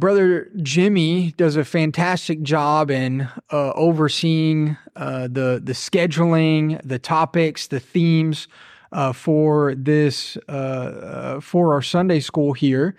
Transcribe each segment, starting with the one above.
Brother Jimmy does a fantastic job in uh, overseeing uh, the the scheduling, the topics, the themes uh, for this uh, uh, for our Sunday school here.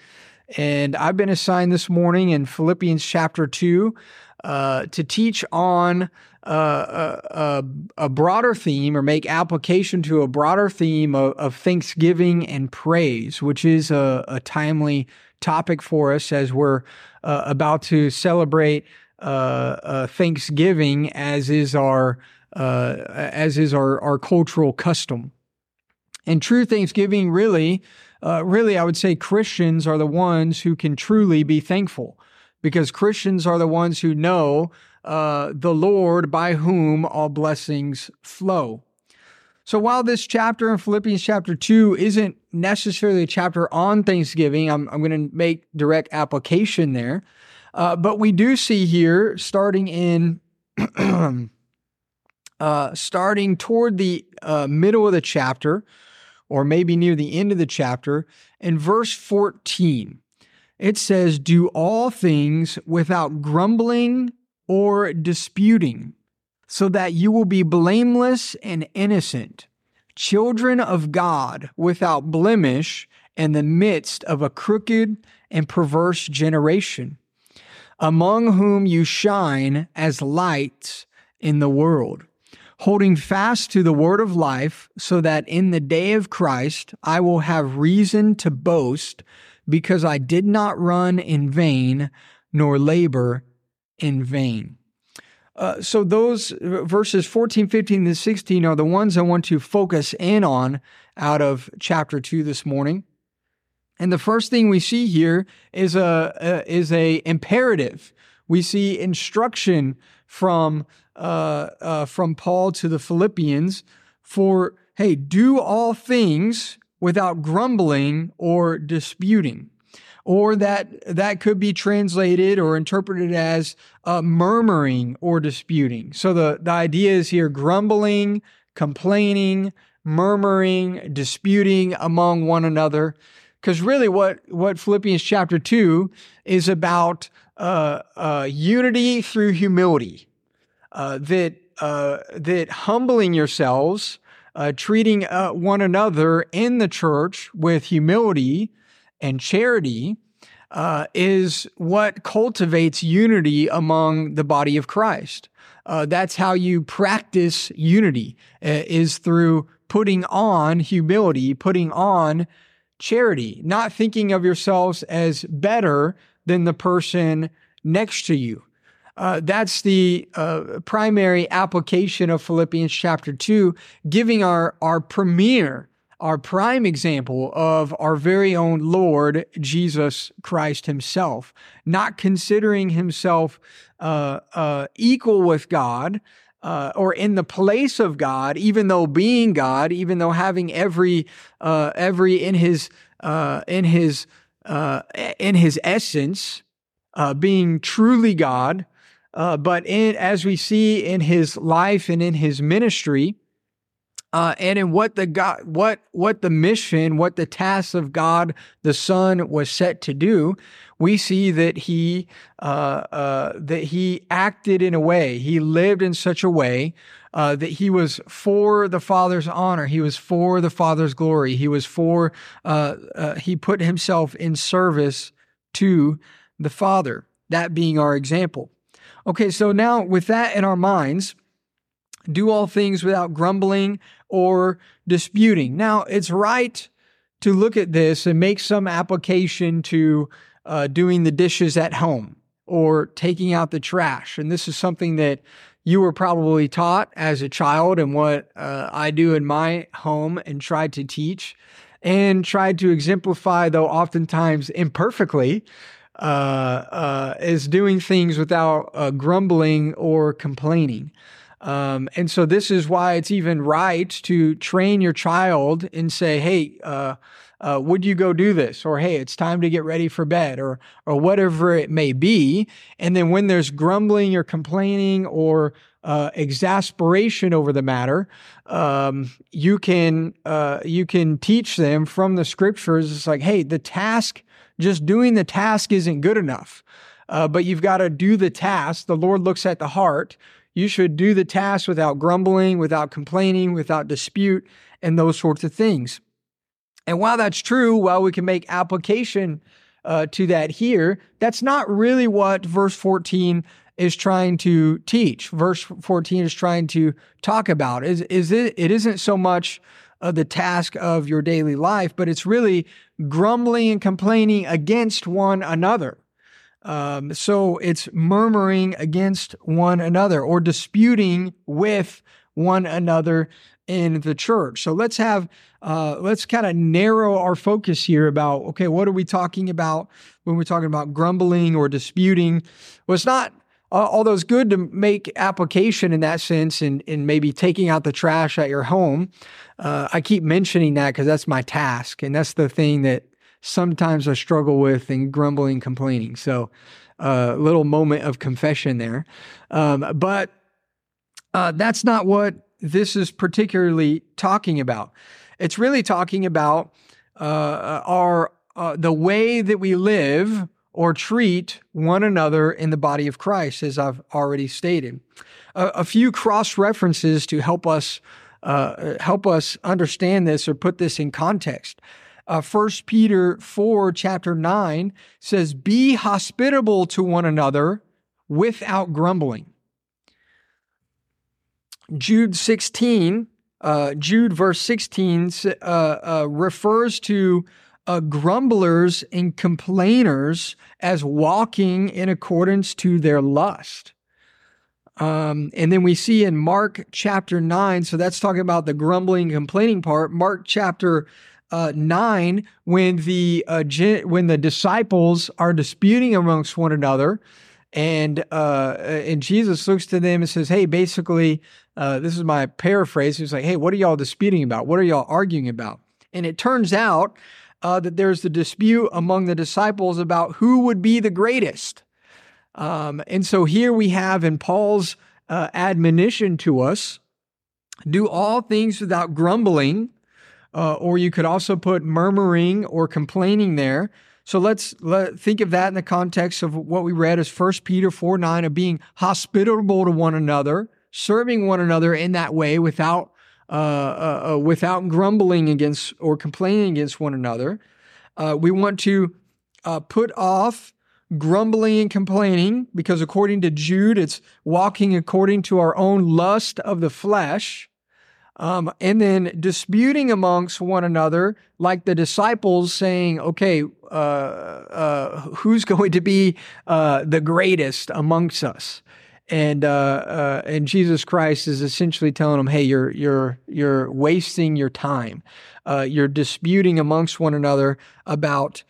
And I've been assigned this morning in Philippians chapter two uh, to teach on a, a, broader theme or make application to a broader theme of, of thanksgiving and praise, which is a, a, timely topic for us as we're uh, about to celebrate uh, uh, Thanksgiving, as is our uh, as is our, our cultural custom. And true Thanksgiving, really, uh, really, I would say Christians are the ones who can truly be thankful because Christians are the ones who know the Lord by whom all blessings flow. So while this chapter in Philippians chapter 2 isn't necessarily a chapter on Thanksgiving, I'm, I'm going to make direct application there. Uh, but we do see here, starting in, uh, starting toward the uh, middle of the chapter, or maybe near the end of the chapter, in verse 14, it says, Do all things without grumbling or disputing, so that you will be blameless and innocent, children of God without blemish in the midst of a crooked and perverse generation, among whom you shine as lights in the world, holding fast to the word of life, so that in the day of Christ I will have reason to boast, because I did not run in vain nor labor in vain. Uh, so those verses 14, 15, and 16 are the ones I want to focus in on out of chapter 2 this morning. And the first thing we see here is a, is a imperative. We see instruction from uh, uh, from Paul to the Philippians for hey, do all things without grumbling or disputing or that that could be translated or interpreted as uh, murmuring or disputing. So the, the idea is here grumbling, complaining, murmuring, disputing among one another. Because really, what, what Philippians chapter 2 is about uh, uh, unity through humility. Uh, that, uh, that humbling yourselves, uh, treating one another in the church with humility, and charity uh, is what cultivates unity among the body of Christ. Uh, that's how you practice unity uh, is through putting on humility, putting on charity, not thinking of yourselves as better than the person next to you. Uh, that's the uh, primary application of Philippians chapter 2, giving our, our premier our prime example of our very own Lord Jesus Christ Himself, not considering Himself uh, uh, equal with God. Uh, or in the place of God, even though being God, even though having every uh, every in his uh, in his uh, in his essence, being truly God, but in as we see in his life and in his ministry, uh, and in what the God, what what the mission, what the task of God the Son was set to do, we see that he uh, uh, that he acted in a way, he lived in such a way uh, that he was for the Father's honor, he was for the Father's glory, he was for uh, uh, he put himself in service to the Father. That being our example. Okay, so now with that in our minds do all things without grumbling or disputing. Now, it's right to look at this and make some application to uh, doing the dishes at home or taking out the trash. And this is something that you were probably taught as a child and what uh, I do in my home and tried to teach and tried to exemplify, though oftentimes imperfectly, uh, uh, is doing things without uh, grumbling or complaining. Um, and so this is why it's even right to train your child and say, hey, uh, uh, would you go do this? Or hey, it's time to get ready for bed, or or whatever it may be. And then when there's grumbling or complaining or uh, exasperation over the matter, um, you can uh, you can teach them from the scriptures. It's like, hey, the task just doing the task isn't good enough. Uh, but you've got to do the task. The Lord looks at the heart. You should do the task without grumbling, without complaining, without dispute, and those sorts of things. And while that's true, while we can make application uh, to that here, that's not really what verse 14 is trying to teach. Verse 14 is trying to talk about. Is is it? It isn't so much uh, the task of your daily life, but it's really grumbling and complaining against one another. Um, so it's murmuring against one another or disputing with one another in the church. So let's have uh, let's kind of narrow our focus here about okay, what are we talking about when we're talking about grumbling or disputing? Well, it's not. Although it's good to make application in that sense and, and maybe taking out the trash at your home, uh, I keep mentioning that because that's my task. And that's the thing that sometimes I struggle with and grumbling, complaining. So, a uh, little moment of confession there. Um, but uh, that's not what this is particularly talking about. It's really talking about uh, our uh, the way that we live or treat one another in the body of Christ, as I've already stated. a few cross references to help us uh, help us understand this or put this in context. Uh, 1 Peter 4, chapter 9 says, Be hospitable to one another without grumbling. Jude 16, uh, Jude verse 16 uh, uh, refers to uh, grumblers and complainers as walking in accordance to their lust. Um, and then we see in Mark chapter 9, so that's talking about the grumbling, complaining part. Mark chapter uh, 9, when the, uh, when the disciples are disputing amongst one another, and uh, and Jesus looks to them and says, "Hey, basically, uh, this is my paraphrase. He's like, "Hey, what are y'all disputing about? What are y'all arguing about?" And it turns out uh, that there's the dispute among the disciples about who would be the greatest. Um, and so here we have in Paul's uh, admonition to us do all things without grumbling, uh, or you could also put murmuring or complaining there. So let's let, think of that in the context of what we read as 1 Peter 4 9 of being hospitable to one another, serving one another in that way without, uh, uh, uh without grumbling against or complaining against one another. Uh, we want to uh, put off grumbling and complaining, because according to Jude, it's walking according to our own lust of the flesh. Um, and then disputing amongst one another, like the disciples saying, okay, uh, uh, who's going to be uh, the greatest amongst us? And uh, uh, and Jesus Christ is essentially telling them, hey, you're you're you're wasting your time. Uh, you're disputing amongst one another about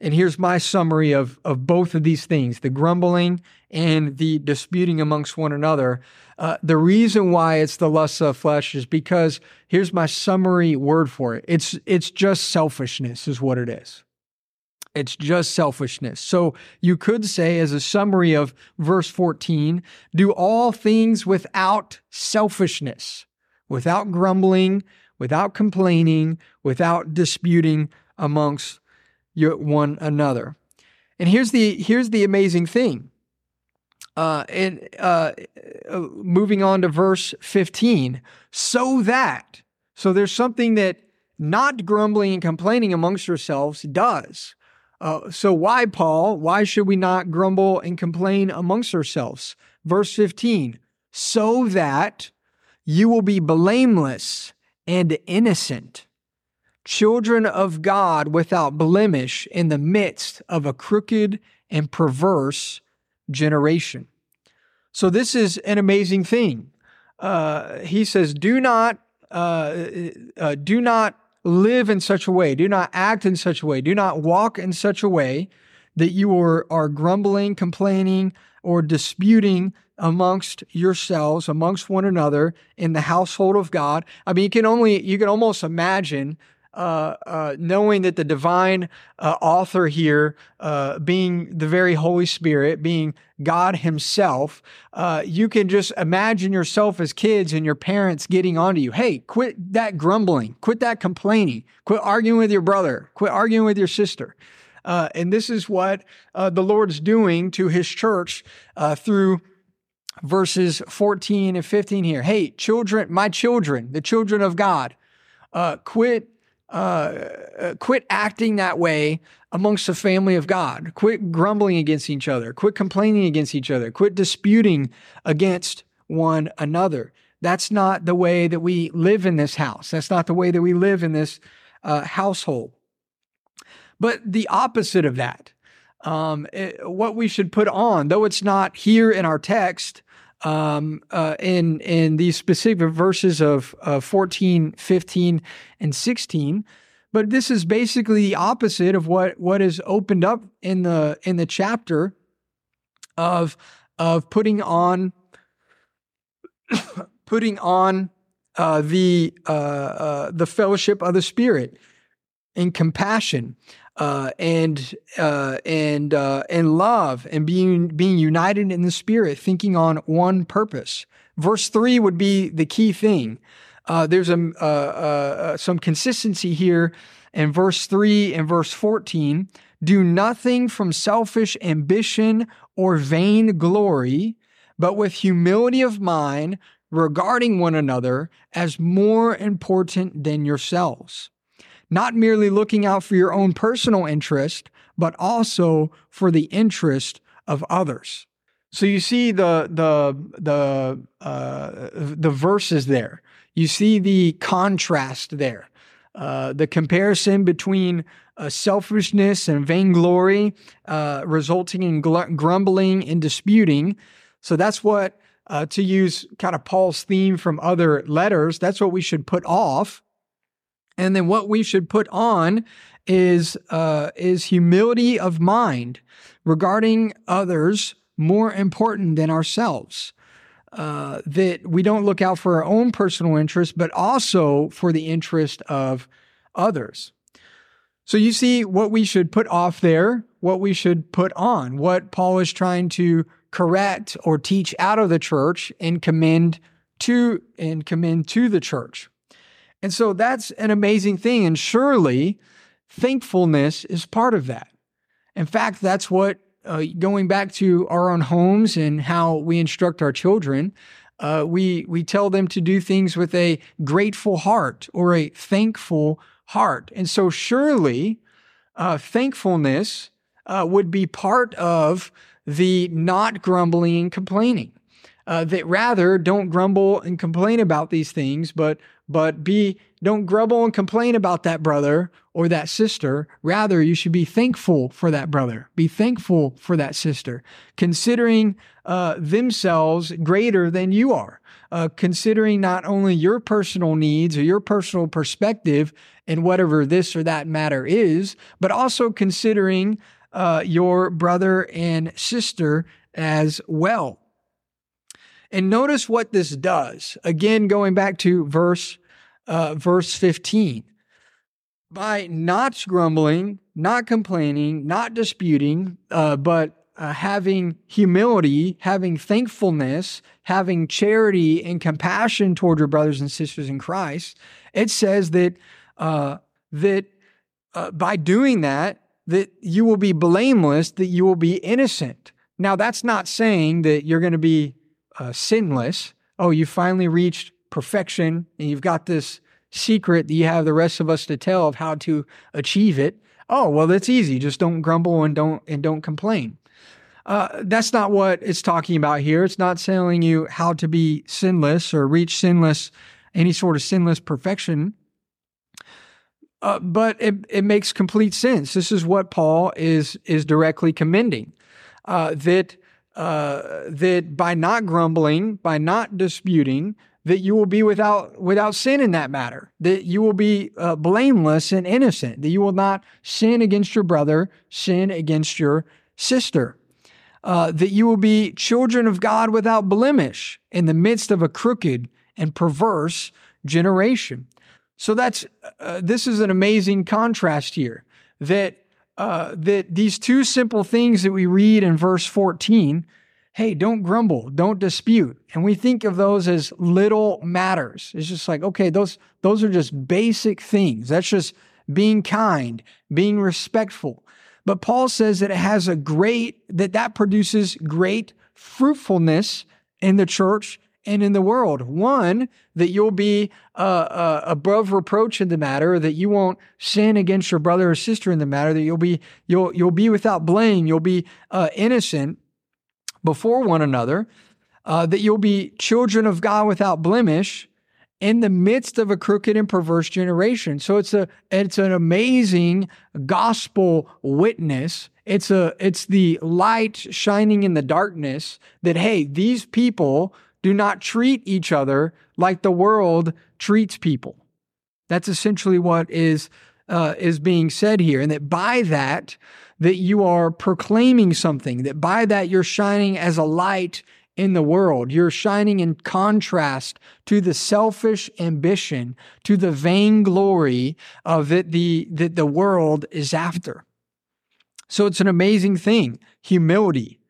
and here's my summary of, of both of these things the grumbling and the disputing amongst one another. Uh, the reason why it's the lust of flesh is because here's my summary word for it it's, it's just selfishness, is what it is. It's just selfishness. So you could say, as a summary of verse 14, do all things without selfishness, without grumbling, without complaining, without disputing amongst one another. And here's the here's the amazing thing. Uh, and uh, uh, moving on to verse 15, so that so there's something that not grumbling and complaining amongst yourselves does. Uh, so why, Paul? Why should we not grumble and complain amongst ourselves? Verse 15, so that you will be blameless and innocent children of God without blemish in the midst of a crooked and perverse generation. So, this is an amazing thing. Uh, he says, Do not, uh, uh, do not live in such a way, do not act in such a way, do not walk in such a way that you are, are grumbling, complaining, or disputing amongst yourselves, amongst one another in the household of God. I mean, you can only, you can almost imagine uh, uh, knowing that the divine uh, author here, uh, being the very Holy Spirit, being God Himself, uh, you can just imagine yourself as kids and your parents getting onto you. Hey, quit that grumbling, quit that complaining, quit arguing with your brother, quit arguing with your sister. Uh, and this is what the Lord's doing to his church through verses 14 and 15 here. Hey, children, my children, the children of God, quit. Uh, quit acting that way amongst the family of God. Quit grumbling against each other. Quit complaining against each other. Quit disputing against one another. That's not the way that we live in this house. That's not the way that we live in this uh, household. But the opposite of that, um, it, what we should put on, though it's not here in our text, um, uh, in in these specific verses of uh, 14, 15, and 16, but this is basically the opposite of what what is opened up in the in the chapter of of putting on putting on uh, the uh, uh, the fellowship of the Spirit and compassion uh, and uh, and uh, and love and being being united in the Spirit, thinking on one purpose. Verse three would be the key thing. there's a some consistency here in verse three and verse fourteen. Do nothing from selfish ambition or vain glory, but with humility of mind regarding one another as more important than yourselves, not merely looking out for your own personal interest, but also for the interest of others. So you see the the the uh, the verses there. You see the contrast there. Uh, the comparison between uh, selfishness and vainglory, uh, resulting in gl- grumbling and disputing. So that's what uh, to use kind of Paul's theme from other letters, that's what we should put off. And then what we should put on is uh, is humility of mind regarding others more important than ourselves. Uh, that we don't look out for our own personal interest, but also for the interest of others. So you see what we should put off there, what we should put on, what Paul is trying to correct or teach out of the church and commend to and commend to the church. And so that's an amazing thing and surely thankfulness is part of that. In fact, that's what uh, going back to our own homes and how we instruct our children, uh, we we tell them to do things with a grateful heart or a thankful heart. And so surely uh, thankfulness uh, would be part of the not grumbling and complaining. Uh, that rather don't grumble and complain about these things, but but be don't grumble and complain about that brother or that sister. Rather, you should be thankful for that brother. Be thankful for that sister, considering uh, themselves greater than you are. Uh, considering not only your personal needs or your personal perspective in whatever this or that matter is, but also considering uh, your brother and sister as well. And notice what this does. Again, going back to verse uh, verse 15. By not grumbling, not complaining, not disputing, uh, but uh, having humility, having thankfulness, having charity and compassion toward your brothers and sisters in Christ, it says that uh, that uh, by doing that, that you will be blameless, that you will be innocent. Now, that's not saying that you're going to be uh, sinless. Oh, you finally reached perfection and you've got this secret that you have the rest of us to tell of how to achieve it. Oh, well, that's easy. Just don't grumble and don't and don't complain. Uh, that's not what it's talking about here. It's not telling you how to be sinless or reach sinless, any sort of sinless perfection. Uh, but it, it makes complete sense. This is what Paul is is directly commending uh, that uh, that by not grumbling, by not disputing, that you will be without without sin in that matter. That you will be uh, blameless and innocent. That you will not sin against your brother, sin against your sister. Uh, that you will be children of God without blemish in the midst of a crooked and perverse generation. So that's uh, this is an amazing contrast here that uh, that these two simple things that we read in verse 14 hey don't grumble don't dispute. And we think of those as little matters. It's just like okay those those are just basic things. That's just being kind being respectful. But Paul says that it has a great, that that produces great fruitfulness in the church and in the world. One, that you'll be uh, uh, above reproach in the matter, that you won't sin against your brother or sister in the matter, that you'll be you'll you'll be without blame, you'll be uh, innocent before one another, uh, that you'll be children of God without blemish in the midst of a crooked and perverse generation. So it's a it's an amazing gospel witness it's a it's the light shining in the darkness that hey, these people do not treat each other like the world treats people. That's essentially what is uh, is being said here, and that by that that you are proclaiming something. That by that you're shining as a light in the world. You're shining in contrast to the selfish ambition, to the vainglory of that the that the world is after. So it's an amazing thing. Humility,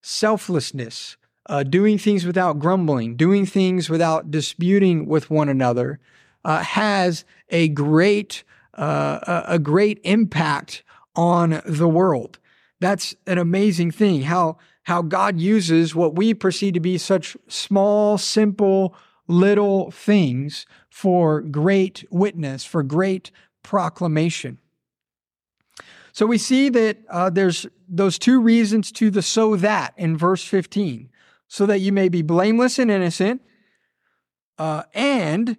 selflessness, uh, doing things without grumbling, doing things without disputing with one another, uh, has a great uh, a great impact on the world. That's an amazing thing. How how God uses what we perceive to be such small, simple, little things for great witness, for great proclamation. So we see that uh, there's those two reasons to the so that in verse 15, so that you may be blameless and innocent, uh, and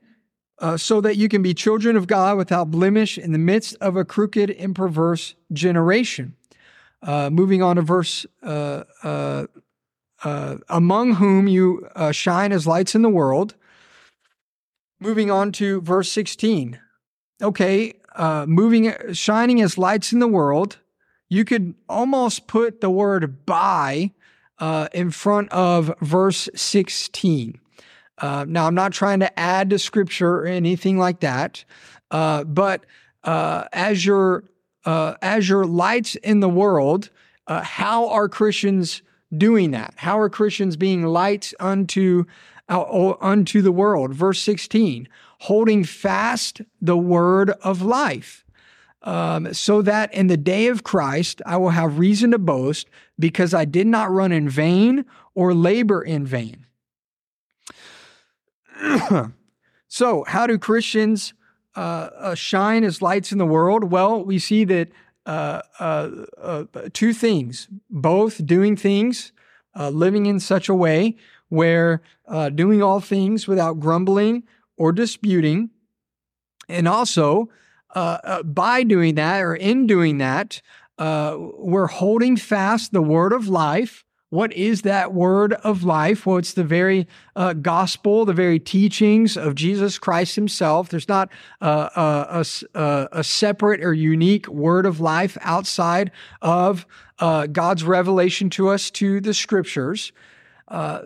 uh, so that you can be children of God without blemish in the midst of a crooked and perverse generation. Uh, moving on to verse, uh, uh, among whom you shine as lights in the world. Moving on to verse 16. Okay, uh, moving, shining as lights in the world. You could almost put the word by uh, in front of verse 16. Uh, now, I'm not trying to add to scripture or anything like that, uh, but uh, as your uh, as your lights in the world, uh, how are Christians doing that? How are Christians being lights unto unto the world? Verse 16 holding fast the word of life. Um, so that in the day of Christ I will have reason to boast because I did not run in vain or labor in vain. so, how do Christians uh, uh, shine as lights in the world? Well, we see that uh, uh, uh two things both doing things, uh, living in such a way where doing all things without grumbling or disputing. And also, uh, uh, by doing that or in doing that, uh, we're holding fast the word of life. What is that word of life? Well, it's the very uh, gospel, the very teachings of Jesus Christ Himself. There's not uh, a, a, a, separate or unique word of life outside of uh, God's revelation to us to the Scriptures.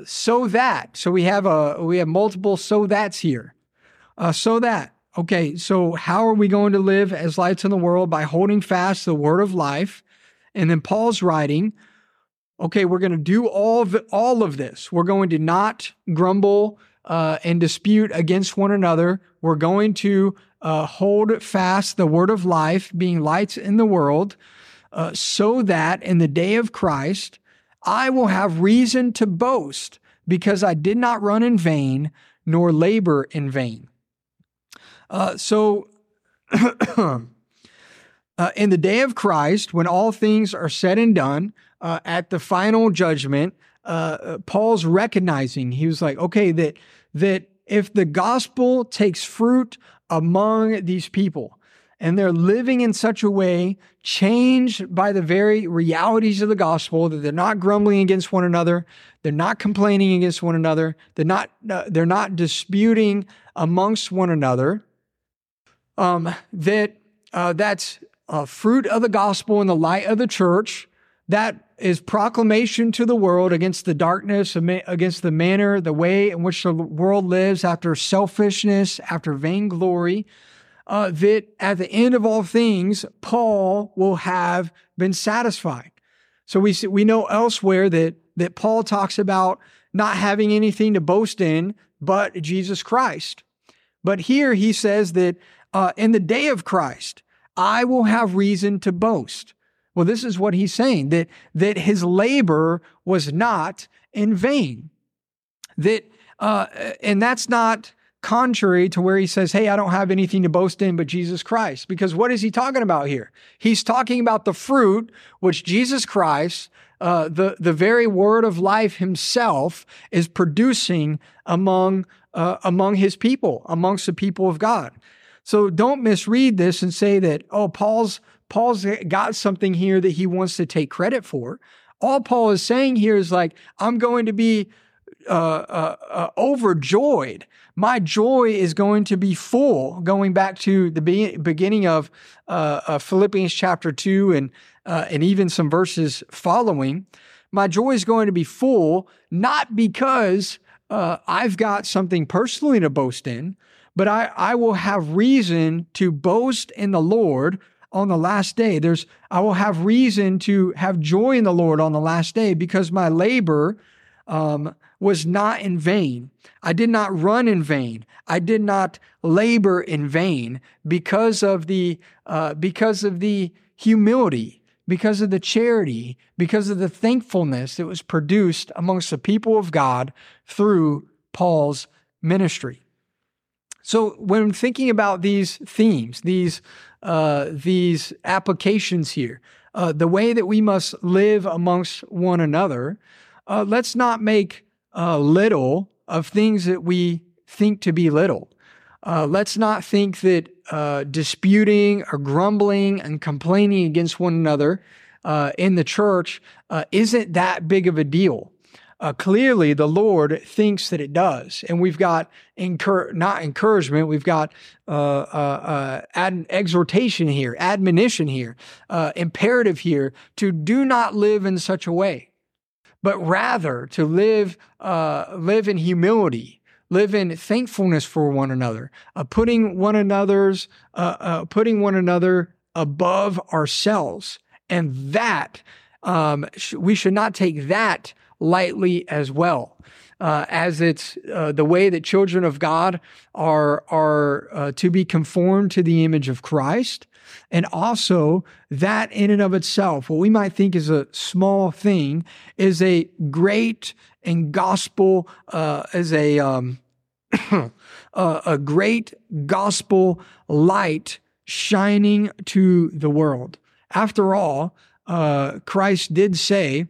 so that, so we have a we have multiple so that's here. So that, okay, so how are we going to live as lights in the world? By holding fast the word of life. And then Paul's writing, okay, we're going to do all of, all of this. We're going to not grumble uh, and dispute against one another. We're going to uh, hold fast the word of life, being lights in the world, uh, so that in the day of Christ, I will have reason to boast because I did not run in vain nor labor in vain. Uh, so, uh, in the day of Christ, when all things are said and done, uh, at the final judgment, uh, Paul's recognizing he was like, okay, that that if the gospel takes fruit among these people, and they're living in such a way changed by the very realities of the gospel that they're not grumbling against one another they're not complaining against one another they're not uh, they're not disputing amongst one another um, that uh, that's a fruit of the gospel in the light of the church. That is proclamation to the world against the darkness, against the manner, the way in which the world lives after selfishness, after vainglory. Uh, that at the end of all things, Paul will have been satisfied. So we we know elsewhere that that Paul talks about not having anything to boast in but Jesus Christ. But here he says that uh, in the day of Christ, I will have reason to boast. Well, this is what he's saying that, that his labor was not in vain. That, uh, and that's not contrary to where he says, Hey, I don't have anything to boast in but Jesus Christ. Because what is he talking about here? He's talking about the fruit which Jesus Christ, uh, the, the very word of life himself, is producing among, uh, among his people, amongst the people of God. So don't misread this and say that, oh, Paul's Paul's got something here that he wants to take credit for. All Paul is saying here is like, I'm going to be uh, uh, uh, overjoyed. My joy is going to be full. Going back to the be- beginning of uh, Philippians chapter two and uh, and even some verses following, my joy is going to be full, not because uh, I've got something personally to boast in, but I, I will have reason to boast in the Lord on the last day. There's I will have reason to have joy in the Lord on the last day because my labor um, was not in vain. I did not run in vain. I did not labor in vain because of the uh, because of the humility, because of the charity, because of the thankfulness that was produced amongst the people of God through Paul's ministry. So when thinking about these themes, these uh, these applications here, uh, the way that we must live amongst one another, uh, let's not make uh, little of things that we think to be little. Uh, let's not think that uh, disputing or grumbling and complaining against one another in the church isn't that big of a deal. Uh, clearly, the Lord thinks that it does, and we've got incur- not encouragement. We've got uh, uh, uh ad- exhortation here, admonition here, uh, imperative here to do not live in such a way, but rather to live uh, live in humility, live in thankfulness for one another, putting one another's putting one another above ourselves, and that um, sh- we should not take that lightly as well. Uh, as it's uh, the way that children of God are are uh, to be conformed to the image of Christ, and also that in and of itself, what we might think is a small thing, is a great and gospel uh, is a um, a great gospel light shining to the world. After all, uh, Christ did say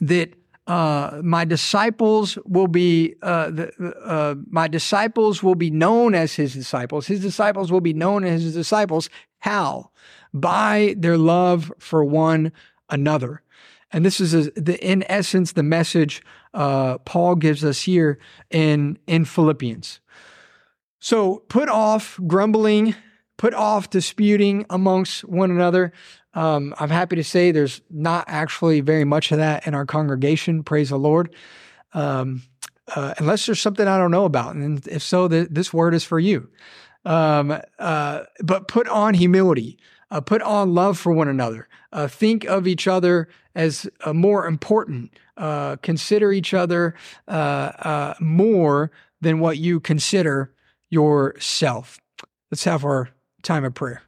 that uh, my disciples will be uh, the, uh, my disciples will be known as his disciples. His disciples will be known as his disciples. How? By their love for one another. And this is a, the, in essence the message uh, Paul gives us here in in Philippians. So put off grumbling, put off disputing amongst one another. Um, I'm happy to say there's not actually very much of that in our congregation. Praise the Lord. Um, uh, unless there's something I don't know about. And if so, th- this word is for you. Um, uh, but put on humility, uh, put on love for one another, uh, think of each other as uh, more important, uh, consider each other more than what you consider yourself. Let's have our time of prayer.